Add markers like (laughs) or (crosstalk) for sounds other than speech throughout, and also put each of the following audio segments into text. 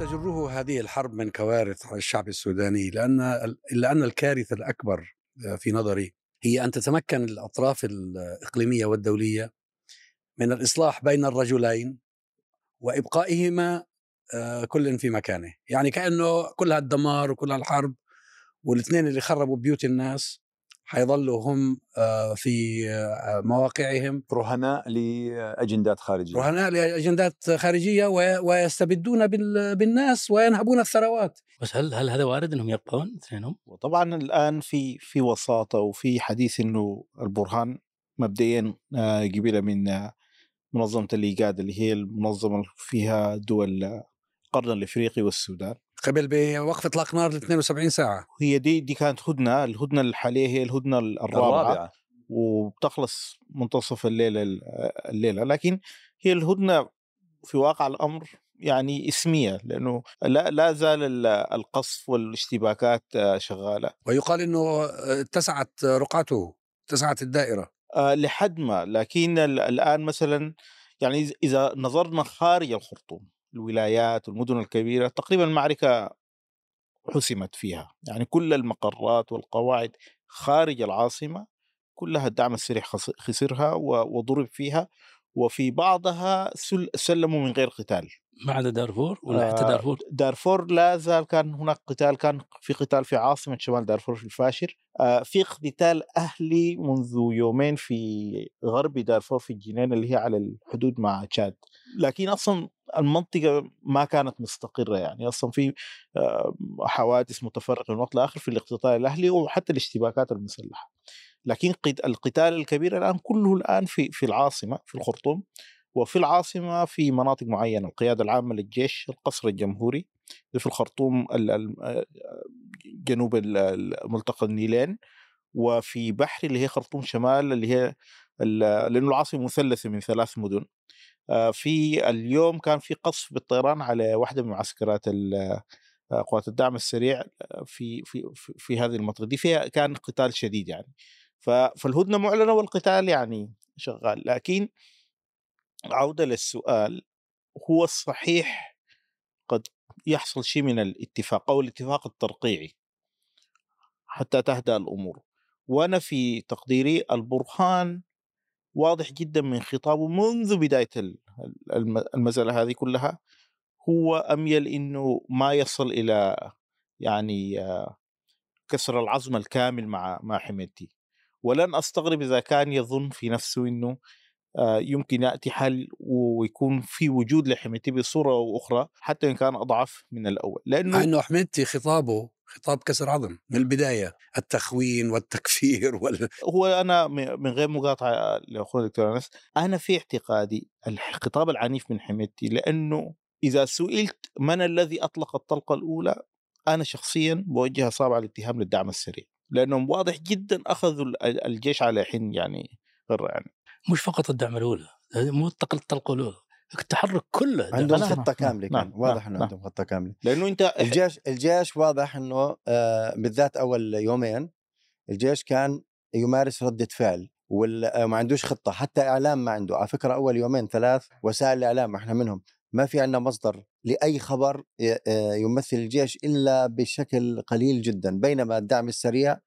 تجره هذه الحرب من كوارث على الشعب السوداني لأن إلا أن الكارثة الأكبر في نظري هي أن تتمكن الأطراف الإقليمية والدولية من الإصلاح بين الرجلين وإبقائهما آه، كل في مكانه. يعني كأنه كل هالدمار وكل هالحرب والإثنين اللي خربوا بيوت الناس حيظلوا هم آه، في آه، مواقعهم. رهناء لأجندات خارجية. رهناء لأجندات خارجية ويستبدون بالناس وينهبون الثروات. بس هل هل هذا وارد إنهم يبقون اثنينهم؟ وطبعا الآن في في وساطة وفي حديث إنه البرهان مبدئيا قبل من منظمة الايجاد اللي هي المنظمة فيها دول القرن الإفريقي والسودان. قبل بوقف إطلاق نار ل 72 ساعة. هي دي دي كانت هدنة الهدنة الحالية هي الهدنة الرابعة, الرابعة. وبتخلص منتصف الليلة الليلة. لكن هي الهدنة في واقع الأمر يعني اسمية لأنه لا لا زال القصف والاشتباكات شغالة. ويقال إنه اتسعت رقعته اتسعت الدائرة. آه، لحد ما. لكن الآن مثلا يعني إذا نظرنا خارج الخرطوم الولايات والمدن الكبيرة تقريبا المعركة حسمت فيها. يعني كل المقرات والقواعد خارج العاصمة كلها الدعم السريع خسرها وضرب فيها وفي بعضها سلموا من غير قتال. ما عدا دارفور؟ ولا حتى آه، دارفور؟ دارفور لا زال كان هناك قتال كان في قتال في عاصمة شمال دارفور في الفاشر. آه، في قتال أهلي منذ يومين في غرب دارفور في الجنين اللي هي على الحدود مع تشاد. لكن أصلا المنطقة ما كانت مستقرة يعني. أصلا في آه، حوادث متفرقة من وقت لآخر في الاقتتال الأهلي وحتى الاشتباكات المسلحة. لكن القتال الكبير الآن كله الآن في في العاصمة في الخرطوم وفي العاصمة في مناطق معينة القيادة العامة للجيش القصر الجمهوري في الخرطوم آه، جنوب ملتقى النيلين وفي بحري اللي هي خرطوم شمال اللي هي لأنه العاصمة مثلثة من ثلاث مدن. في اليوم كان في قصف بالطيران على واحدة من معسكرات آه، قوات الدعم السريع في في في هذه المنطقة دي. فيها كان قتال شديد يعني. فالهدنة معلنة والقتال يعني شغال. لكن عودة للسؤال هو الصحيح قد يحصل شيء من الاتفاق أو الاتفاق الترقيعي حتى تهدأ الأمور؟ وأنا في تقديري البرهان واضح جدا من خطابه منذ بداية المسألة هذه كلها هو أميل أنه ما يصل إلى يعني كسر العظم الكامل مع مع حميدتي. ولن أستغرب إذا كان يظن في نفسه آه، يمكن يأتي حل ويكون في وجود لحميتي بصورة أو أخرى حتى إن كان أضعف من الأول. لأنه مع إنه حميتي خطابه خطاب كسر عظم من البداية التخوين والتكفير (laughs) وال... هو أنا من غير مقاطعة لأخونا الدكتور أنس أنا في اعتقادي الخطاب العنيف من حميتي لأنه إذا سئلت من الذي أطلق الطلقة الأولى أنا شخصيا بوجه اصابع الاتهام للدعم السريع. لانهم واضح جدا أخذوا الجيش على حين يعني غير يعني مش فقط الدعم الأولى مو الطلقة الأولى التحرك كله عندهم خطة كاملة كان نعم. واضح إنه نعم. عندهم خطة كاملة لأنه أنت الجيش الجيش واضح إنه آه بالذات أول يومين الجيش كان يمارس ردة فعل وما آه، عندوش خطة حتى إعلام ما عنده على فكرة أول يومين ثلاث وسائل الإعلام إحنا منهم ما في عندنا مصدر لأي خبر آه، يمثل الجيش إلا بشكل قليل جدا بينما الدعم السريع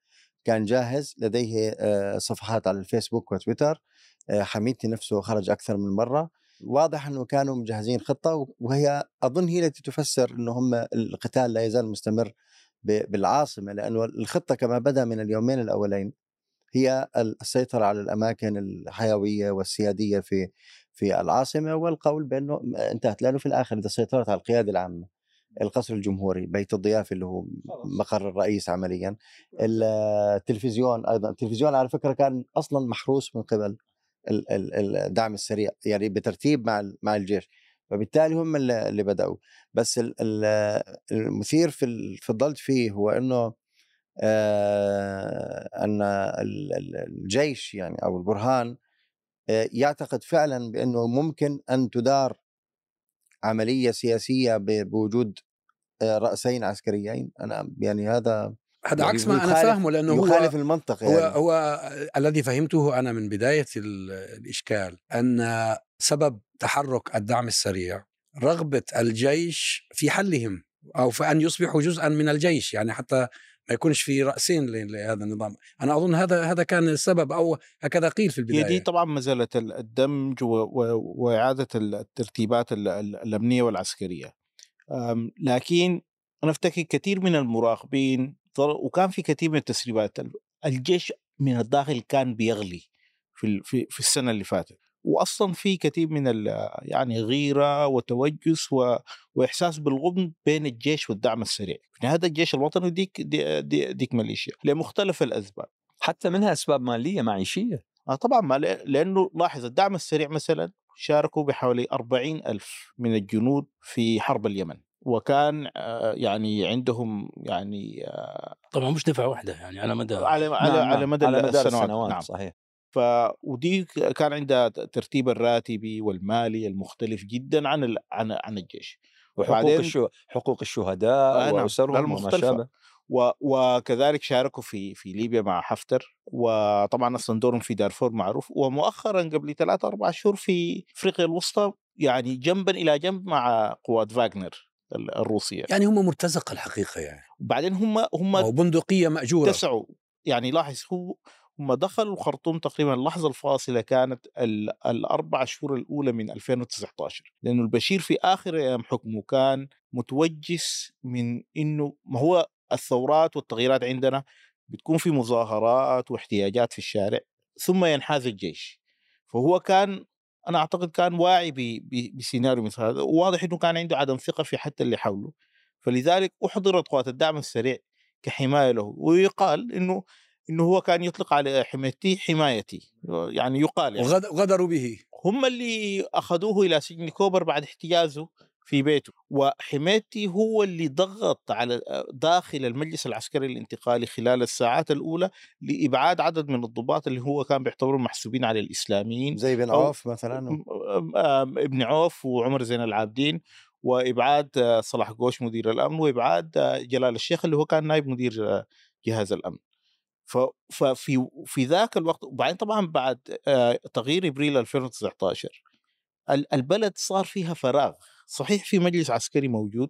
كان جاهز لديه آه، صفحات على الفيسبوك وتويتر حميدتي نفسه خرج أكثر من مرة. واضح إنه كانوا مجهزين خطة وهي أظن هي التي تفسر إنه هم القتال لا يزال مستمر بالعاصمة لأنه الخطة كما بدا من اليومين الأولين. هي السيطرة على الأماكن الحيوية والسيادية في في العاصمة والقول بأنه انتهت لأنه في الآخر إذا سيطرت على القيادة العامة القصر الجمهوري بيت الضيافه اللي هو مقر الرئيس عمليا التلفزيون أيضا التلفزيون على فكرة كان أصلا محروس من قبل. الدعم السريع يعني بترتيب مع مع الجيش. فبالتالي هم اللي بدأوا. بس المثير في فضلت فيه هو إنه آه أن الجيش يعني أو البرهان آه يعتقد فعلا بإنه ممكن أن تدار عملية سياسية بوجود آه رأسين عسكريين. أنا يعني هذا هذا عكس ما أنا فاهمه لأنه هو يخالف المنطق يعني. هو هو الذي فهمته أنا من بداية الإشكال أن سبب تحرك الدعم السريع رغبة الجيش في حلهم أو في أن يصبحوا جزءا من الجيش يعني حتى ما يكونش في رأسين لهذا النظام. أنا أظن هذا هذا كان السبب أو هكذا قيل في البدايه دي طبعا مساله ال- الدمج وإعادة ال- الترتيبات ال- ال- الأمنية والعسكرية. لكن أنا أفتكر كثير من المراقبين وكان في كثير من التسريبات. ال- الجيش من الداخل كان بيغلي في في في السنة اللي فاتت. واصلا في كثير من ال- يعني غيرة وتوجس و- وإحساس بالغبن بين الجيش والدعم السريع. هذا الجيش الوطني وديك دي دي ديك ميليشيا لمختلف الأسباب. حتى منها أسباب مالية معيشية. آه طبعا ما ل- لأنه لاحظ الدعم السريع مثلا شاركوا بحوالي 40 ألف من الجنود في حرب اليمن. وكان آه، يعني عندهم يعني آه، طبعا مش دفعة واحدة يعني على مدى على على نعم، على نعم، مدى على مدار السنوات السنوات نعم. صحيح. ف ودي كان عندها ترتيب الراتبي والمالي المختلف جدا عن ال... عن عن الجيش. وحقوق الشو... حقوق الشهداء آه، نعم، وأسرهم وما المختلفة. شابه و... وكذلك شاركوا في في ليبيا مع حفتر وطبعا أصلا دورهم في دارفور معروف. ومؤخرا قبل ثلاثة أربع شهور في أفريقيا الوسطى يعني جنبا إلى جنب مع قوات فاغنر. الروسية. يعني هم مرتزقة الحقيقة يعني. وبعدين هم هم بندقية مأجورة. اتسعوا. يعني لاحظ هو هم دخلوا الخرطوم تقريبا اللحظة الفاصلة كانت ال- الأربع شهور الأولى من 2019 لأنه البشير في آخر أيام حكمه كان متوجس من إنه ما هو الثورات والتغييرات عندنا بتكون في مظاهرات واحتياجات في الشارع ثم ينحاز الجيش. فهو كان أنا أعتقد كان واعي ب- ب- بسيناريو مثل هذا وواضح إنه كان عنده عدم ثقة في حتى اللي حوله. فلذلك احضرت قوات الدعم السريع كحماية له ويقال إنه إنه هو كان يطلق على حمايتي حمايتي. يعني يقال يعني. وغد- وغدروا به. هم اللي أخذوه إلى سجن كوبر بعد احتجازه. في بيته. وحمايتي هو اللي ضغط على داخل المجلس العسكري الانتقالي خلال الساعات الأولى لإبعاد عدد من الضباط اللي هو كان بيعتبرهم محسوبين على الإسلاميين. زي بن عوف مثلا ابن عوف وعمر زين العابدين. وإبعاد صلاح قوش مدير الأمن وإبعاد جلال الشيخ اللي هو كان نائب مدير جهاز الأمن. ففي في ذاك الوقت وبعدين طبعا بعد تغيير إبريل 2019 ال- البلد صار فيها فراغ. صحيح في مجلس عسكري موجود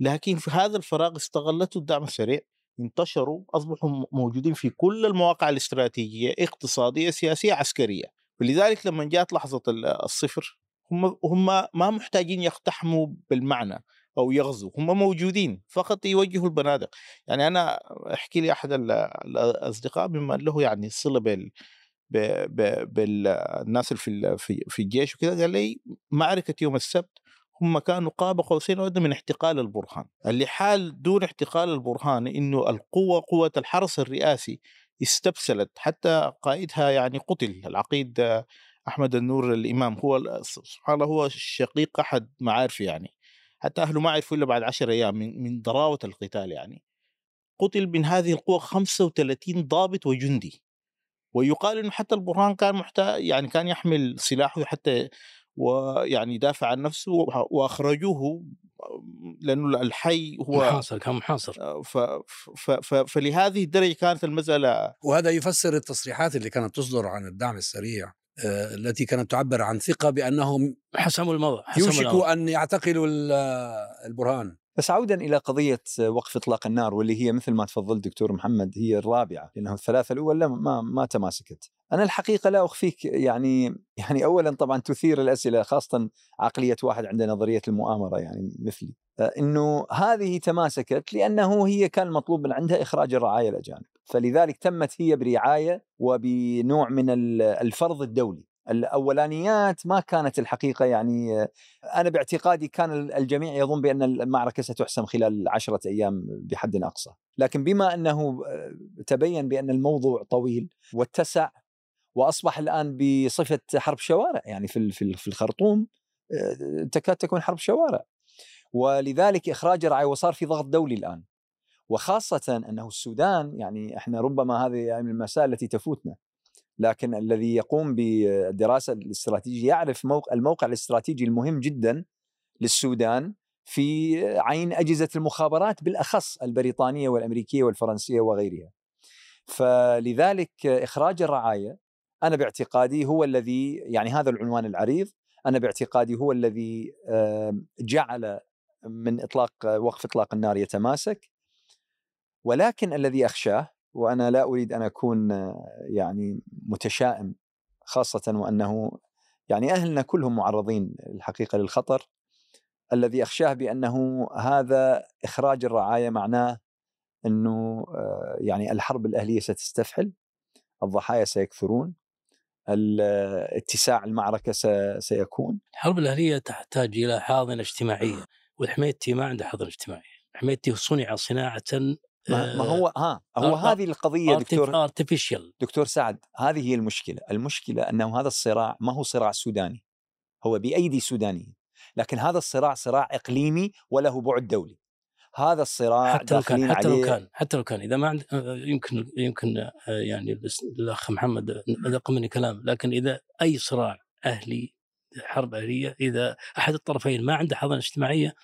لكن في هذا الفراغ استغلته الدعم السريع انتشروا أصبحوا موجودين في كل المواقع الاستراتيجية اقتصادية سياسية عسكرية. ولذلك لما جاءت لحظة ال- الصفر هم هم ما محتاجين يقتحموا بالمعنى أو يغزوا هم موجودين فقط يوجهوا البنادق. يعني أنا أحكي لي أحد ال- الأصدقاء ممن له يعني صلة بال بالناس في في الجيش وكذا قال لي معركة يوم السبت هم كانوا قاب قوسين أو من احتقال البرهان. اللي حال دون احتقال البرهان إنه القوة قوة الحرس الرئاسي استبسلت حتى قائدها يعني قتل. العقيد أحمد النور الإمام هو سبحان الله هو شقيق أحد معارفي يعني. حتى أهله ما عرفوا إلا بعد عشر أيام من من ضراوة القتال يعني. قتل من هذه القوة 35 ضابط وجندي. ويقال إنه حتى البرهان كان محتاج يعني كان يحمل سلاحه حتى ويعني يدافع عن نفسه وه- وأخرجوه لأنه الحي هو محاصر كان محاصر ف ف ف فلهذه الدرجة كانت المسألة وهذا يفسر التصريحات اللي كانت تصدر عن الدعم السريع آه، التي كانت تعبر عن ثقة بأنهم حسموا الموضوع حسموا الأمر. أن يعتقلوا ال- البرهان بس عودا إلى قضية وقف إطلاق النار واللي هي مثل ما تفضل دكتور محمد هي الرابعة لأنه الثلاثة الاولى ما ما تماسكت. أنا الحقيقة لا أخفيك يعني يعني اولا طبعا تثير الأسئلة خاصة عقلية واحد عنده نظرية المؤامرة يعني مثلي آه، إنه هذه تماسكت لأنه هي كان مطلوب من عندها إخراج الرعايا الأجانب، فلذلك تمت هي برعاية وبنوع من ال- الفرض الدولي. الأولانيات ما كانت الحقيقة يعني أنا باعتقادي كان الجميع يظن بأن المعركة ستحسم خلال عشرة أيام بحد أقصى، لكن بما أنه آه، تبين بأن الموضوع طويل واتسع وأصبح الآن بصفة حرب شوارع يعني في في ال- في الخرطوم آه، تكاد تكون حرب شوارع. ولذلك إخراج الرعايه وصار في ضغط دولي الآن. وخاصة أنه السودان يعني إحنا ربما هذه يعني من المسائل التي تفوتنا. لكن الذي يقوم بالدراسه الاستراتيجية يعرف موقع الموقع الاستراتيجي المهم جدا للسودان في عين أجهزة المخابرات بالأخص البريطانية والأمريكية والفرنسية وغيرها. فلذلك إخراج الرعاية أنا باعتقادي هو الذي يعني هذا العنوان العريض أنا باعتقادي هو الذي جعل من إطلاق وقف إطلاق النار يتماسك ولكن الذي أخشاه وأنا لا أريد أن أكون يعني متشائم خاصة وأنه يعني أهلنا كلهم معرضين الحقيقة للخطر الذي أخشاه بأنه هذا إخراج الرعاية معناه أنه آه، يعني الحرب الأهلية ستستفحل الضحايا سيكثرون اتساع المعركة سيكون. الحرب الأهلية تحتاج إلى حاضنة اجتماعية والحميتي ما عنده حاضنه اجتماعيه الحميتي صنع صناعة ما, ما هو ها هو آه، هذه القضية دكتور أرتفيشال. دكتور سعد هذه هي المشكلة. المشكلة أنه هذا الصراع ما هو صراع سوداني هو بأيدي سودانيين لكن هذا الصراع صراع إقليمي وله بعد دولي. هذا الصراع حتى لو كان حتى لو كان حتى لو كان إذا ما عند آه، يمكن يمكن آه، يعني الأخ محمد أدق مني كلام لكن إذا أي صراع أهلي حرب أهلية إذا أحد الطرفين ما عنده حضانه اجتماعية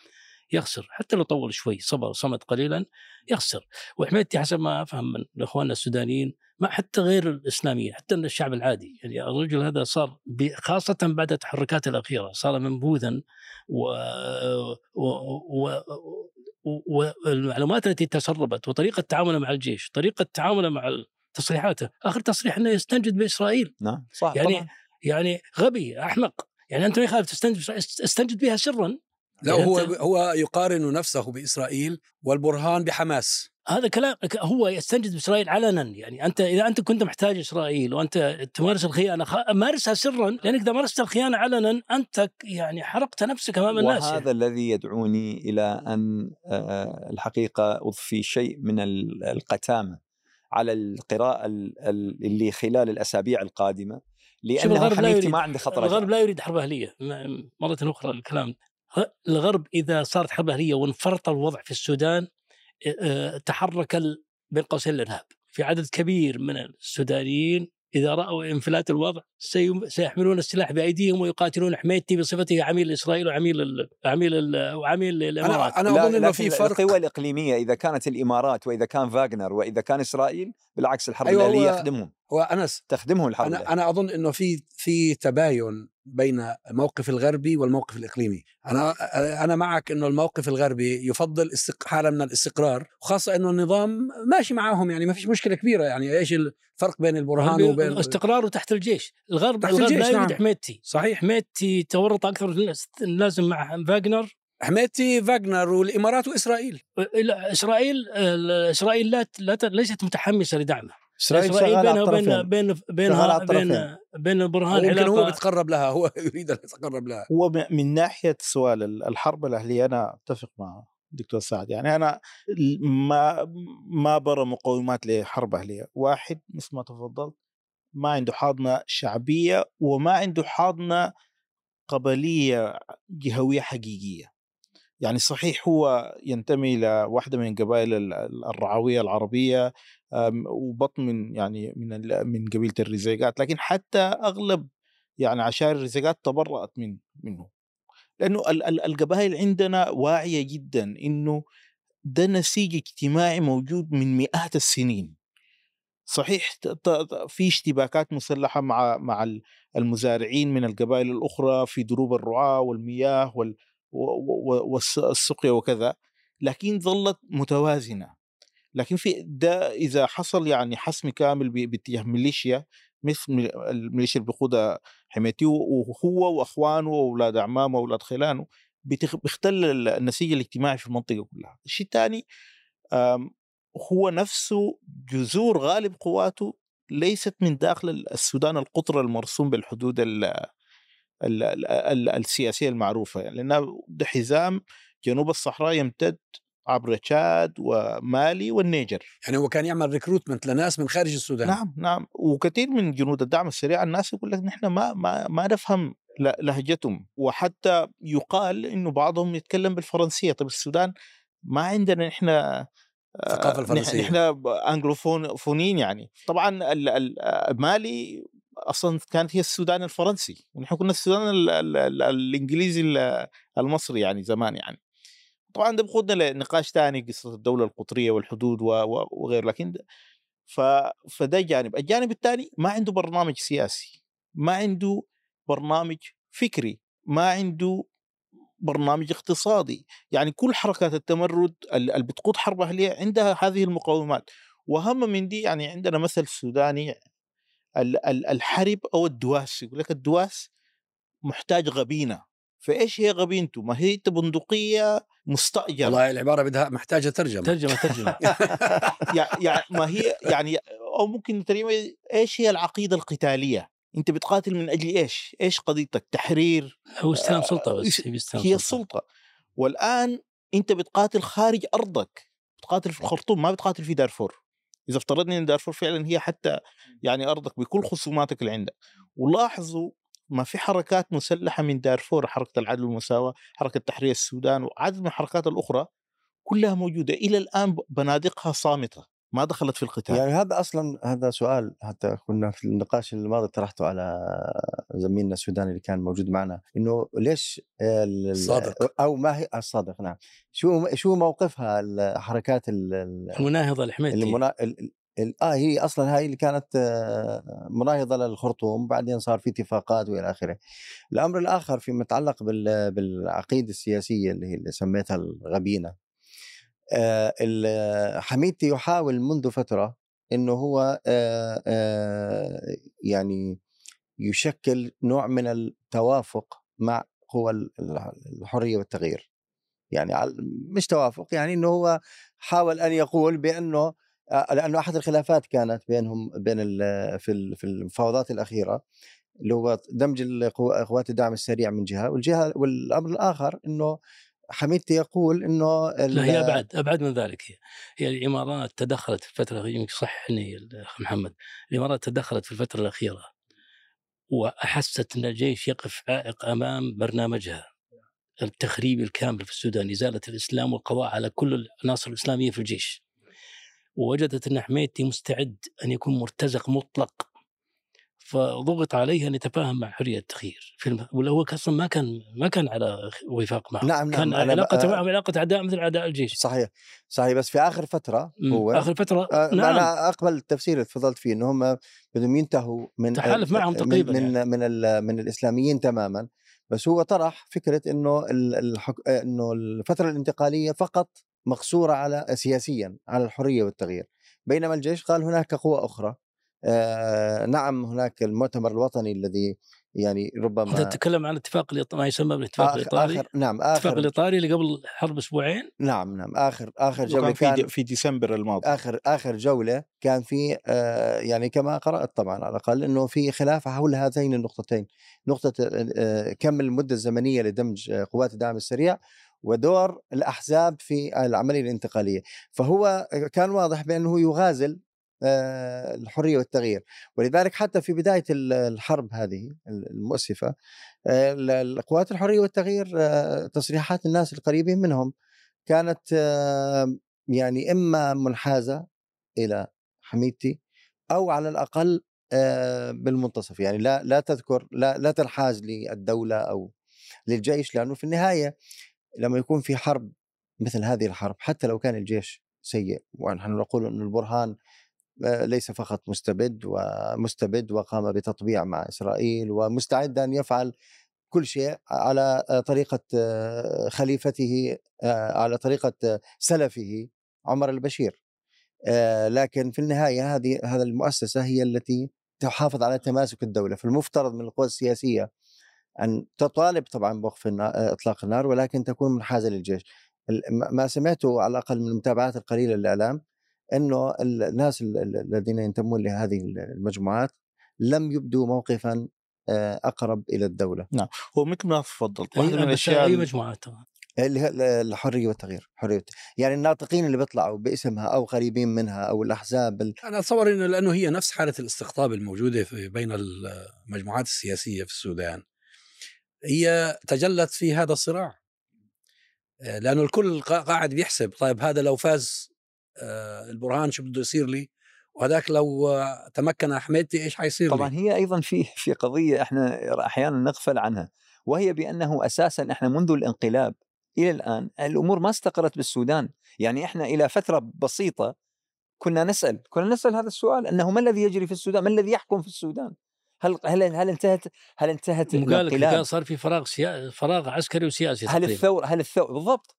يخسر حتى لو طول شوي صبر صمت قليلا يخسر. وحميدتي حسب ما أفهم من اخواننا السودانيين ما حتى غير الاسلاميين حتى من الشعب العادي. يعني الرجل هذا صار خاصة بعد التحركات الأخيرة صار منبوذا و... و... و... والمعلومات التي تسربت وطريقة تعامله مع الجيش طريقة تعامله مع تصريحاته. آخر تصريح إنه يستنجد بإسرائيل. نعم صح يعني طبعا. يعني غبي أحمق. يعني أنت ما يخالف تستنجد استنجد بها سرا. لا يعني هو أنت- هو يقارن نفسه بإسرائيل والبرهان بحماس هذا كلام هو يستنجد بإسرائيل علنا يعني أنت إذا أنت كنت محتاج إسرائيل وأنت تمارس الخيانة خ- مارسها سرا لأنك إذا مارست الخيانة علنا أنت يعني حرقت نفسك أمام الناس وهذا يعني. الذي يدعوني إلى أن الحقيقة اضفي شيء من ال- القتامة على القراءة ال- ال- اللي خلال الأسابيع القادمة شوف لأن الغرب لا يريد ما عنده خطر الغرب. لا يريد حرب أهلية مرة أخرى الكلام الغرب إذا صارت حرب أهلية وانفرط الوضع في السودان تحرك بين قوسين الإرهاب. في عدد كبير من السودانيين إذا رأوا انفلات الوضع سيحملون السلاح بأيديهم ويقاتلون حميدتي بصفته عميل إسرائيل وعميل ال عميل ال وعميل الإمارات. أنا لا أظن إنه في فرق. القوى الإقليمية إذا كانت الإمارات وإذا كان فاغنر وإذا كان إسرائيل بالعكس الحرب أيوة، الاهليه يخدمهم. هو أنس تخدمهم الحرب أنا الأهلية. أنا أظن إنه في في تباين بين الموقف الغربي والموقف الإقليمي. أنا أنا معك إنه الموقف الغربي يفضل استق... حالة من الاستقرار وخاصة إنه النظام ماشي معاهم يعني ما فيش مشكلة كبيرة يعني إيش الفرق بين البرهان وبين استقراره تحت الجيش. الغرب تحت الغرب الجيش، لا يريد نعم. حميدتي. صحيح حميدتي تورط أكثر من اللازم مع فاغنر. حميتي فاغنر والإمارات وإسرائيل. لا، إسرائيل إسرائيل لا ليست متحمسة لدعمه. إسرائيل على بينها وبين بين بين شغال على بين. بين البرهان ممكن هو بيتقرب لها هو يريد أن يتقرب لها. هو من ناحية سؤال ال- الحرب الأهلية أنا أتفق مع دكتور سعد. يعني أنا ما ما برى مقومات لحرب أهلية. واحد مثل ما تفضلت ما عنده حاضنة شعبية وما عنده حاضنة قبلية جهوية حقيقية. يعني صحيح هو ينتمي إلى واحدة من قبائل ال- ال- الرعوية العربية أم، وبطن من يعني من من قبيلة الرزيقات لكن حتى أغلب يعني عشائر الرزيقات تبرأت من منه. ال- القبائل عندنا واعية جدا إنه ده نسيج اجتماعي موجود من مئات السنين. صحيح في اشتباكات مسلحة مع مع ال- المزارعين من القبائل الأخرى في دروب الرعاة والمياه والسقيا وكذا لكن ظلت متوازنة لكن في ده إذا حصل يعني حسم كامل باتجاه ميليشيا مثل مي- الميليشيا اللي بيقودها حميتي وهو وأخوانه وأولاد اعمامه وأولاد خلانه بتخ- بيختل ال- النسيج الاجتماعي في المنطقة كلها. الشيء الثاني هو نفسه جذور غالب قواته ليست من داخل السودان القطر المرسوم بالحدود ال ال ال ال السياسية المعروفة يعني ده حزام جنوب الصحراء يمتد عبر تشاد ومالي والنيجر. يعني هو كان يعمل recruitment لناس من خارج السودان. نعم نعم. وكثير من جنود الدعم السريع الناس يقول لك نحن ما ما ما نفهم لهجتهم. وحتى يقال إنه بعضهم يتكلم بالفرنسية. طيب السودان ما عندنا نحن الثقافة الفرنسية. نحن انجلوفونيين يعني. طبعا ال- مالي أصلا كانت هي السودان الفرنسي ونحن كنا السودان ال ال ال الإنجليزي ال- المصري يعني زمان يعني. طبعا ده بخدنا لنقاش ثاني قصة الدولة القطرية والحدود وغير لكن ف... فده جانب. الجانب الثاني ما عنده برنامج سياسي ما عنده برنامج فكري ما عنده برنامج اقتصادي. يعني كل حركات التمرد ال- اللي بتقود حرب أهلية عندها هذه المقومات. وأهم من دي يعني عندنا مثل سوداني ال- ال- الحرب أو الدواس. يقول لك الدواس محتاج غبينة. فإيش هي غبينته؟ ما هي انت بندقية مستأجرة. والله العبارة بدها محتاجة ترجمة. ترجمة ترجمة. (laughs) يعني يعني ما هي يعني أو ممكن ترجمة إيش هي العقيدة القتالية؟ أنت بتقاتل من أجل إيش؟ إيش قضيتك؟ تحرير هو استلام سلطة بس استلام هي سلطة. السلطة. والآن أنت بتقاتل خارج أرضك. بتقاتل في الخرطوم ما بتقاتل في دارفور. إذا افترضنا إن دارفور فعلا هي حتى يعني أرضك بكل خصوماتك اللي عندك. ولاحظوا ما في حركات مسلحة من دارفور حركة العدل والمساواة حركة تحرير السودان وعدد من الحركات الأخرى كلها موجودة. إلى الآن بنادقها صامتة. ما دخلت في القتال يعني هذا أصلا هذا سؤال حتى كنا في النقاش الماضي طرحته على زميلنا السوداني اللي كان موجود معنا إنه ليش ال- ال- الصادق. أو ما هي الصادق نعم شو شو موقفها الحركات ال- ال- المناهضة الحميتي المنا... ال... ال... ال... آه هي أصلا هاي اللي كانت آه، مناهضة للخرطوم بعدين صار في اتفاقات وإلى آخره. الأمر الآخر فيما يتعلق بال... بالعقيدة السياسية اللي هي اللي سميتها الغبينة. آه ال- حميدتي يحاول منذ فترة انه هو آه آه يعني يشكل نوع من التوافق مع قوى ال- الحرية والتغيير. يعني مش توافق يعني إنه هو حاول أن يقول بأنه آه، لأنه أحد الخلافات كانت بينهم بين في في المفاوضات الأخيرة اللي هو دمج قوات الدعم السريع من جهة والجهة والأمر الآخر إنه حميدتي يقول إنه لا هي أبعد أبعد من ذلك. هي هي الإمارات تدخلت في الفترة يمكن صحني الاخ محمد. الإمارات تدخلت في الفترة الأخيرة وأحست أن الجيش يقف عائق أمام برنامجها التخريب الكامل في السودان إزالة الإسلام والقضاء على كل العناصر الإسلامية في الجيش. ووجدت أن حميدتي مستعد أن يكون مرتزق مطلق فضغط عليه أن يتفاهم مع حرية التغيير. في الم... ولا هو أصلا ما كان ما كان على وفاق معه. نعم، نعم، كان علاقته معه علاقة اعداء مثل اعداء الجيش. صحيح صحيح. بس في آخر فترة. هو آخر فترة آه، نعم. أنا أقبل التفسير اللي تفضلت فيه ان هم بدهم ينتهوا من تحالف معهم تقريباً من يعني. من, ال- من الإسلاميين تماما. بس هو طرح فكرة إنه ال- الحك... إنه الفترة الانتقالية فقط مقصورة على سياسيا على الحرية والتغيير. بينما الجيش قال هناك قوى أخرى. آه نعم هناك المؤتمر الوطني الذي يعني أنت ربما تتكلم عن اتفاق الإط- ما يسمى بالاتفاق آخر, الايطالي آخر نعم الاتفاق آخر الايطالي اللي قبل حرب أسبوعين؟ نعم نعم آخر آخر جولة في كان د- في ديسمبر الماضي. آخر آخر جولة كان في آه، يعني كما قرأت طبعا على الأقل إنه في خلاف حول هاتين النقطتين. نقطة آه، كم المدة الزمنية لدمج آه، قوات الدعم السريع ودور الأحزاب في العملية الانتقالية. فهو كان واضح بأنه يغازل آه، الحرية والتغيير. ولذلك حتى في بداية ال- الحرب هذه المؤسفة آه، ال- القوات الحرية والتغيير آه، تصريحات الناس القريبين منهم كانت آه، يعني إما منحازة إلى حميدتي أو على الأقل آه، بالمنتصف. يعني لا لا تذكر لا لا تنحاز للدولة أو للجيش لأنه في النهاية لما يكون في حرب مثل هذه الحرب حتى لو كان الجيش سيء ونحن نقول إن البرهان آه، ليس فقط مستبد ومستبد وقام بتطبيع مع إسرائيل ومستعد أن يفعل كل شيء على طريقة خليفته آه، على طريقة سلفه عمر البشير. آه، لكن في النهاية هذه هذه المؤسسة هي التي تحافظ على تماسك الدولة. فالمفترض من القوى السياسية أن تطالب طبعا بوقف إطلاق النار ولكن تكون منحازة للجيش. ما سمعته على الأقل من المتابعات القليلة للاعلام إنه ال- الناس ال- ال- الذين ينتمون لهذه المجموعات لم يبدوا موقفا آه، أقرب إلى الدولة. هو مثل ما تفضلت واحدة من الأشياء أي مجموعات اللي هي الحرية والتغيير حرية يعني الناطقين اللي بيطلعوا باسمها أو قريبين منها أو الأحزاب ال- أنا أتصور إنه لأنه هي نفس حالة الاستقطاب الموجودة في بين المجموعات السياسية في السودان. هي تجلت في هذا الصراع. آه، لأنه الكل قا- قاعد بيحسب طيب هذا لو فاز البرهان شو بده يصير لي وهذاك لو آه، تمكن حميدتي إيش حيصير طبعا لي هي أيضا في في قضية إحنا أحيانا نغفل عنها وهي بأنه أساسا إحنا منذ الانقلاب إلى الآن الأمور ما استقرت بالسودان، يعني إحنا إلى فترة بسيطة كنا نسأل، كنا نسأل هذا السؤال أنه ما الذي يجري في السودان؟ ما الذي يحكم في السودان؟ هل هل هل انتهت هل انتهت الانقلاب؟ صار في فراغ سيا... فراغ عسكري وسياسي هل. الثوره هل الثوره بالضبط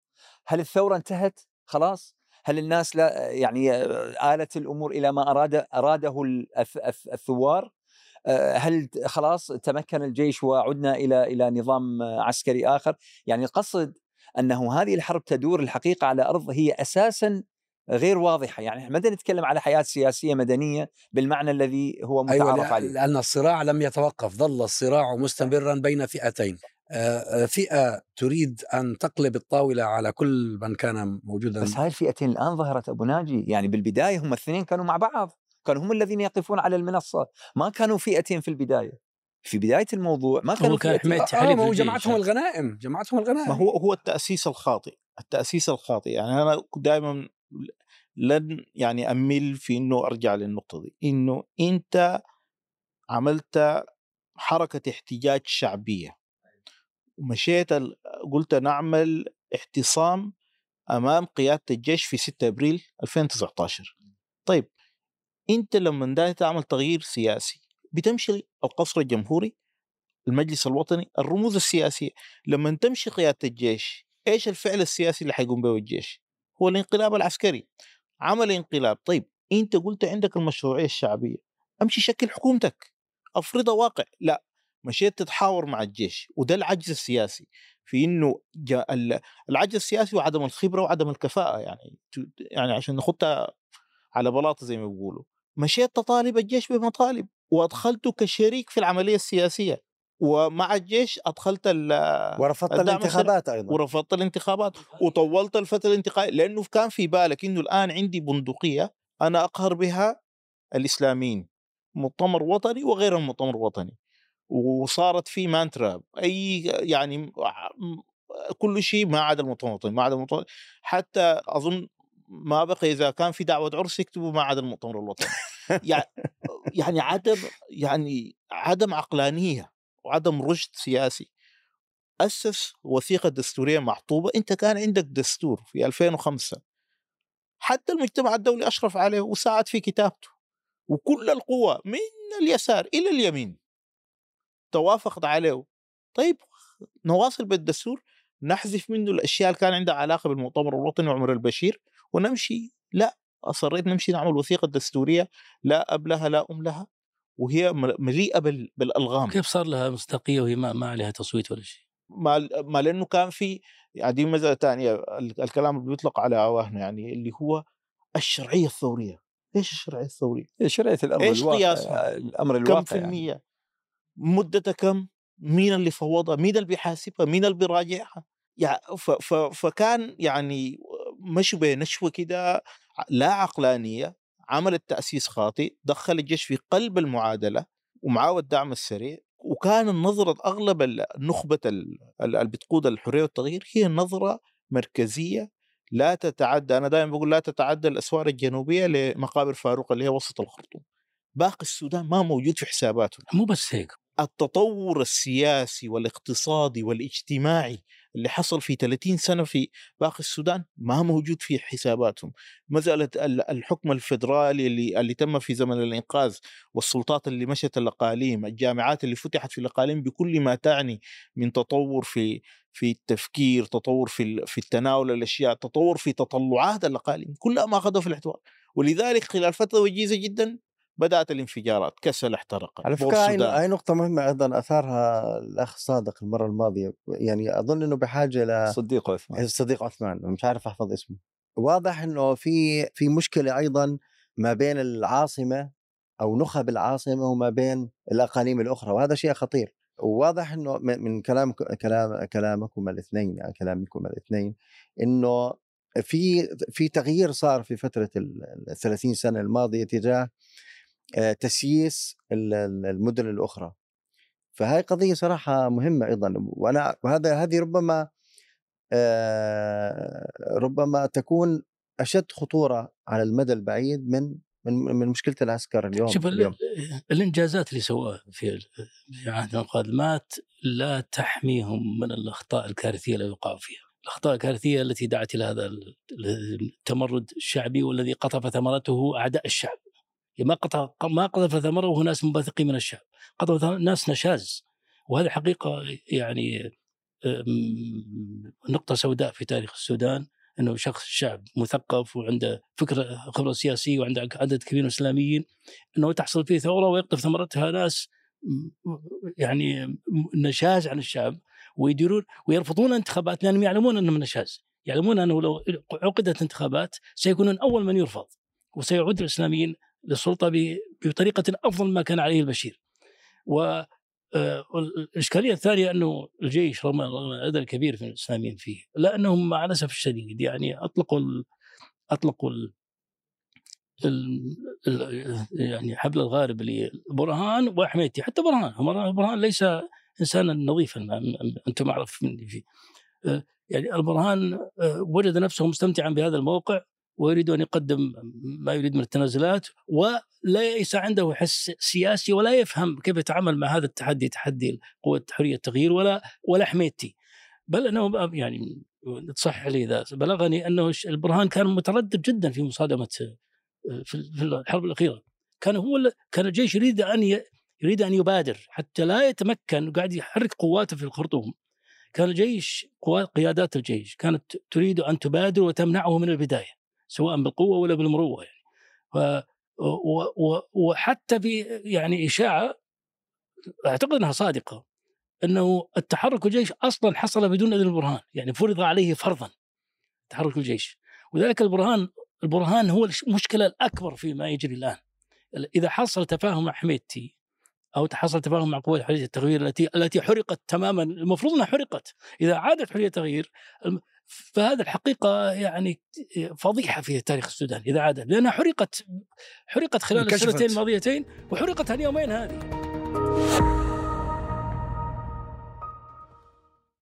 هل الثورة انتهت خلاص هل الناس لا يعني آلت الأمور إلى ما الث- الث- الثوار؟ آه، هل خلاص تمكن الجيش وعدنا إلى إلى نظام عسكري آخر؟ يعني القصد أنه هذه الحرب تدور الحقيقة على أرض هي أساسا غير واضحة. يعني ما نتكلم على حياة سياسية مدنية بالمعنى الذي هو متعارف أيوة عليه. لأ- لأن الصراع لم يتوقف ظل الصراع مستمرا بين فئتين. آه، آه، فئة تريد أن تقلب الطاولة على كل من كان موجودا بس هاي الفئتين الآن ظهرت أبو ناجي. يعني بالبداية هم الاثنين كانوا مع بعض كانوا هم الذين يقفون على المنصة. ما كانوا فئتين في البداية. في بداية الموضوع ما كانوا كان فئتين. حمايه آه، ما هو الجيش. جمعتهم الغنائم جمعتهم الغنائم. ما هو هو التأسيس الخاطئ. التأسيس الخاطئ. يعني أنا دائما لن يعني اميل في إنه أرجع للنقطة دي. إنه أنت عملت حركة احتجاج شعبية. ومشيت قلت نعمل احتصام أمام قيادة الجيش في 6 أبريل 2019 طيب أنت لما دا تعمل تغيير سياسي بتمشي القصر الجمهوري المجلس الوطني الرموز السياسية لما تمشي قيادة الجيش إيش الفعل السياسي اللي حيقوم به الجيش؟ هو الانقلاب العسكري. عمل انقلاب. طيب أنت قلت عندك المشروعية الشعبية. أمشي شكل حكومتك. أفرضها واقع. لا. مشيت تتحاور مع الجيش وده العجز السياسي في إنه العجز السياسي وعدم الخبرة وعدم الكفاءة يعني يعني عشان نخطها على بلاطه زي ما بيقولوا. مشيت تطالب الجيش بمطالب وأدخلته كشريك في العملية السياسية ومع الجيش أدخلت ورفضت الانتخابات أيضا. ورفضت الانتخابات وطولت الفترة الانتقالية لأنه كان في بالك إنه الآن عندي بندقية أنا أقهر بها الإسلاميين مؤتمر وطني وغير المؤتمر الوطني. وصارت في مانترا أي يعني كل شيء ما عدا المؤتمر الوطني ما عدا المؤتمر حتى أظن ما بقي إذا كان في دعوة عرس يكتبوا ما عدا المؤتمر الوطني يعني يعني عدم يعني عدم عقلانية وعدم رشد سياسي. أسس وثيقة دستورية محطوبة أنت كان عندك دستور في 2005 حتى المجتمع الدولي أشرف عليه وساعد في كتابته. وكل القوى من اليسار إلى اليمين. توافقت عليه طيب نواصل بالدستور نحذف منه الأشياء اللي كان عندها علاقة بالمؤتمر الوطني وعمر البشير ونمشي لا أصريت نمشي نعمل وثيقة دستورية لا أب لها لا أم لها وهي مل- مليئة بال- بالألغام كيف صار لها مصداقية وهي ما, ما عليها تصويت ولا شيء؟ ما ما لأنه كان في يعني دي مساله ثانية ال- الكلام اللي بيطلق على عواهنا يعني اللي هو الشرعية الثورية إيش الشرعية الثورية؟ شرعية الامر إيش الواقع قياسها؟ الأمر كم الواقع في يعني. مدتها كم؟ مين اللي فوضها؟ مين اللي بيحاسبها؟ مين اللي بيراجعها؟ يعني فكان يعني مشوا بنشوه كده لا عقلانية عملت تأسيس خاطئ دخل الجيش في قلب المعادلة ومعاه الدعم السريع وكان النظرة أغلب النخبة ال- ال- اللي بتقود الحرية والتغيير هي نظرة مركزية لا تتعدى أنا دائما بقول لا تتعدى الأسوار الجنوبية لمقابر فاروق اللي هي وسط الخرطوم باقي السودان ما موجود في حساباتهم مو بس هيك التطور السياسي والاقتصادي والاجتماعي اللي حصل في 30 سنة في باقي السودان ما موجود في حساباتهم. مسألة ال- الحكم الفدرالي اللي, اللي تم في زمن الإنقاذ والسلطات اللي مشت الأقاليم الجامعات اللي فتحت في الأقاليم بكل ما تعني من تطور في في التفكير تطور في في التناول الأشياء تطور في تطلعات الأقاليم كلها ما أخذوا في الاعتبار ولذلك خلال فترة وجيزة جدا بدأت الانفجارات كسل احترق. على فكرة هاي. هاي نقطة مهمة أيضا أثارها الأخ صادق المرة الماضية. يعني أظن أنه بحاجة ل صديق عثمان. الصديق عثمان مش عارف أحفظ اسمه. واضح أنه في في مشكلة أيضا ما بين العاصمة أو نخب العاصمة وما بين الأقاليم الأخرى وهذا شيء خطير. وواضح أنه من كلام كلام كلامكم الاثنين يعني كلامكم الاثنين أنه في في تغيير صار في فترة ال ال 30 سنة الماضية تجاه تسييس ال- ال- المدن الأخرى فهاي قضية صراحة مهمة أيضا وأنا وهذا هذه ربما آه، ربما تكون أشد خطورة على المدى البعيد من من من مشكلة العسكر اليوم شوف ال- اليوم الإنجازات اللي سواها في في عهد القادمات لا تحميهم من الأخطاء الكارثية اللي وقعوا فيها. الأخطاء الكارثية التي دعت إلى هذا ال- التمرد الشعبي والذي قطف ثمرته أعداء الشعب. يعني ما قطع ما قذف ثمره وهو ناس منبثقين من الشعب قذف ناس نشاز. وهذه حقيقة يعني نقطة سوداء في تاريخ السودان إنه شخص شعب مثقف وعنده فكره خبرة سياسية وعنده عدد كبير من الإسلاميين إنه تحصل فيه ثورة ويقطف ثمرتها ناس يعني نشاز عن الشعب ويديرون ويرفضون الانتخابات لأنهم يعلمون إنهم نشاز. يعلمون إنه لو عقدت انتخابات سيكونون أول من يرفض وسيعود الإسلاميين للسلطة بطريقة أفضل مما كان عليه البشير. و آه، الاشكاليه الثانية أنه الجيش رغم العدد الكبير من الإسلاميين فيه الا أنهم مع الاسف الشديد يعني أطلقوا ال أطلقوا ال يعني حبل الغارب لبرهان وحميتي حتى برهان برهان ليس إنسانا نظيفا أنتم اعرف مني فيه آه، يعني البرهان آه، وجد نفسه مستمتعا بهذا الموقع ويريد أن يقدم ما يريد من التنازلات وليس عنده حس سياسي ولا يفهم كيف يتعامل مع هذا التحدي تحدي قوة حرية التغيير ولا ولا حميتي. بل أنه يعني تصحح لي إذا بلغني أنه البرهان كان متردد جدا في مصادمة آه، في الحرب الأخيرة. كان هو كان الجيش يريد أن يريد أن يبادر حتى لا يتمكن وقاعد يحرك قواته في الخرطوم. كان الجيش قيادات الجيش كانت تريد أن تبادر وتمنعه من البداية. سواء بالقوة ولا بالمروه يعني. ف وحتى في يعني إشاعة أعتقد إنها صادقة إنه التحرك الجيش أصلا حصل بدون إذن البرهان يعني فرض عليه فرضا تحرك الجيش. وذلك البرهان البرهان هو المشكلة الأكبر فيما يجري الآن. إذا حصل تفاهم مع حميدتي أو حصل تفاهم مع قوات حرية التغيير التي التي حرقت تماما المفروض إنها حرقت. إذا عادت حرية التغيير فهذا الحقيقة يعني فضيحة في تاريخ السودان إذا عادت لأنها حرقت حرقت خلال. السنتين الماضيتين وحرقت اليومين هذه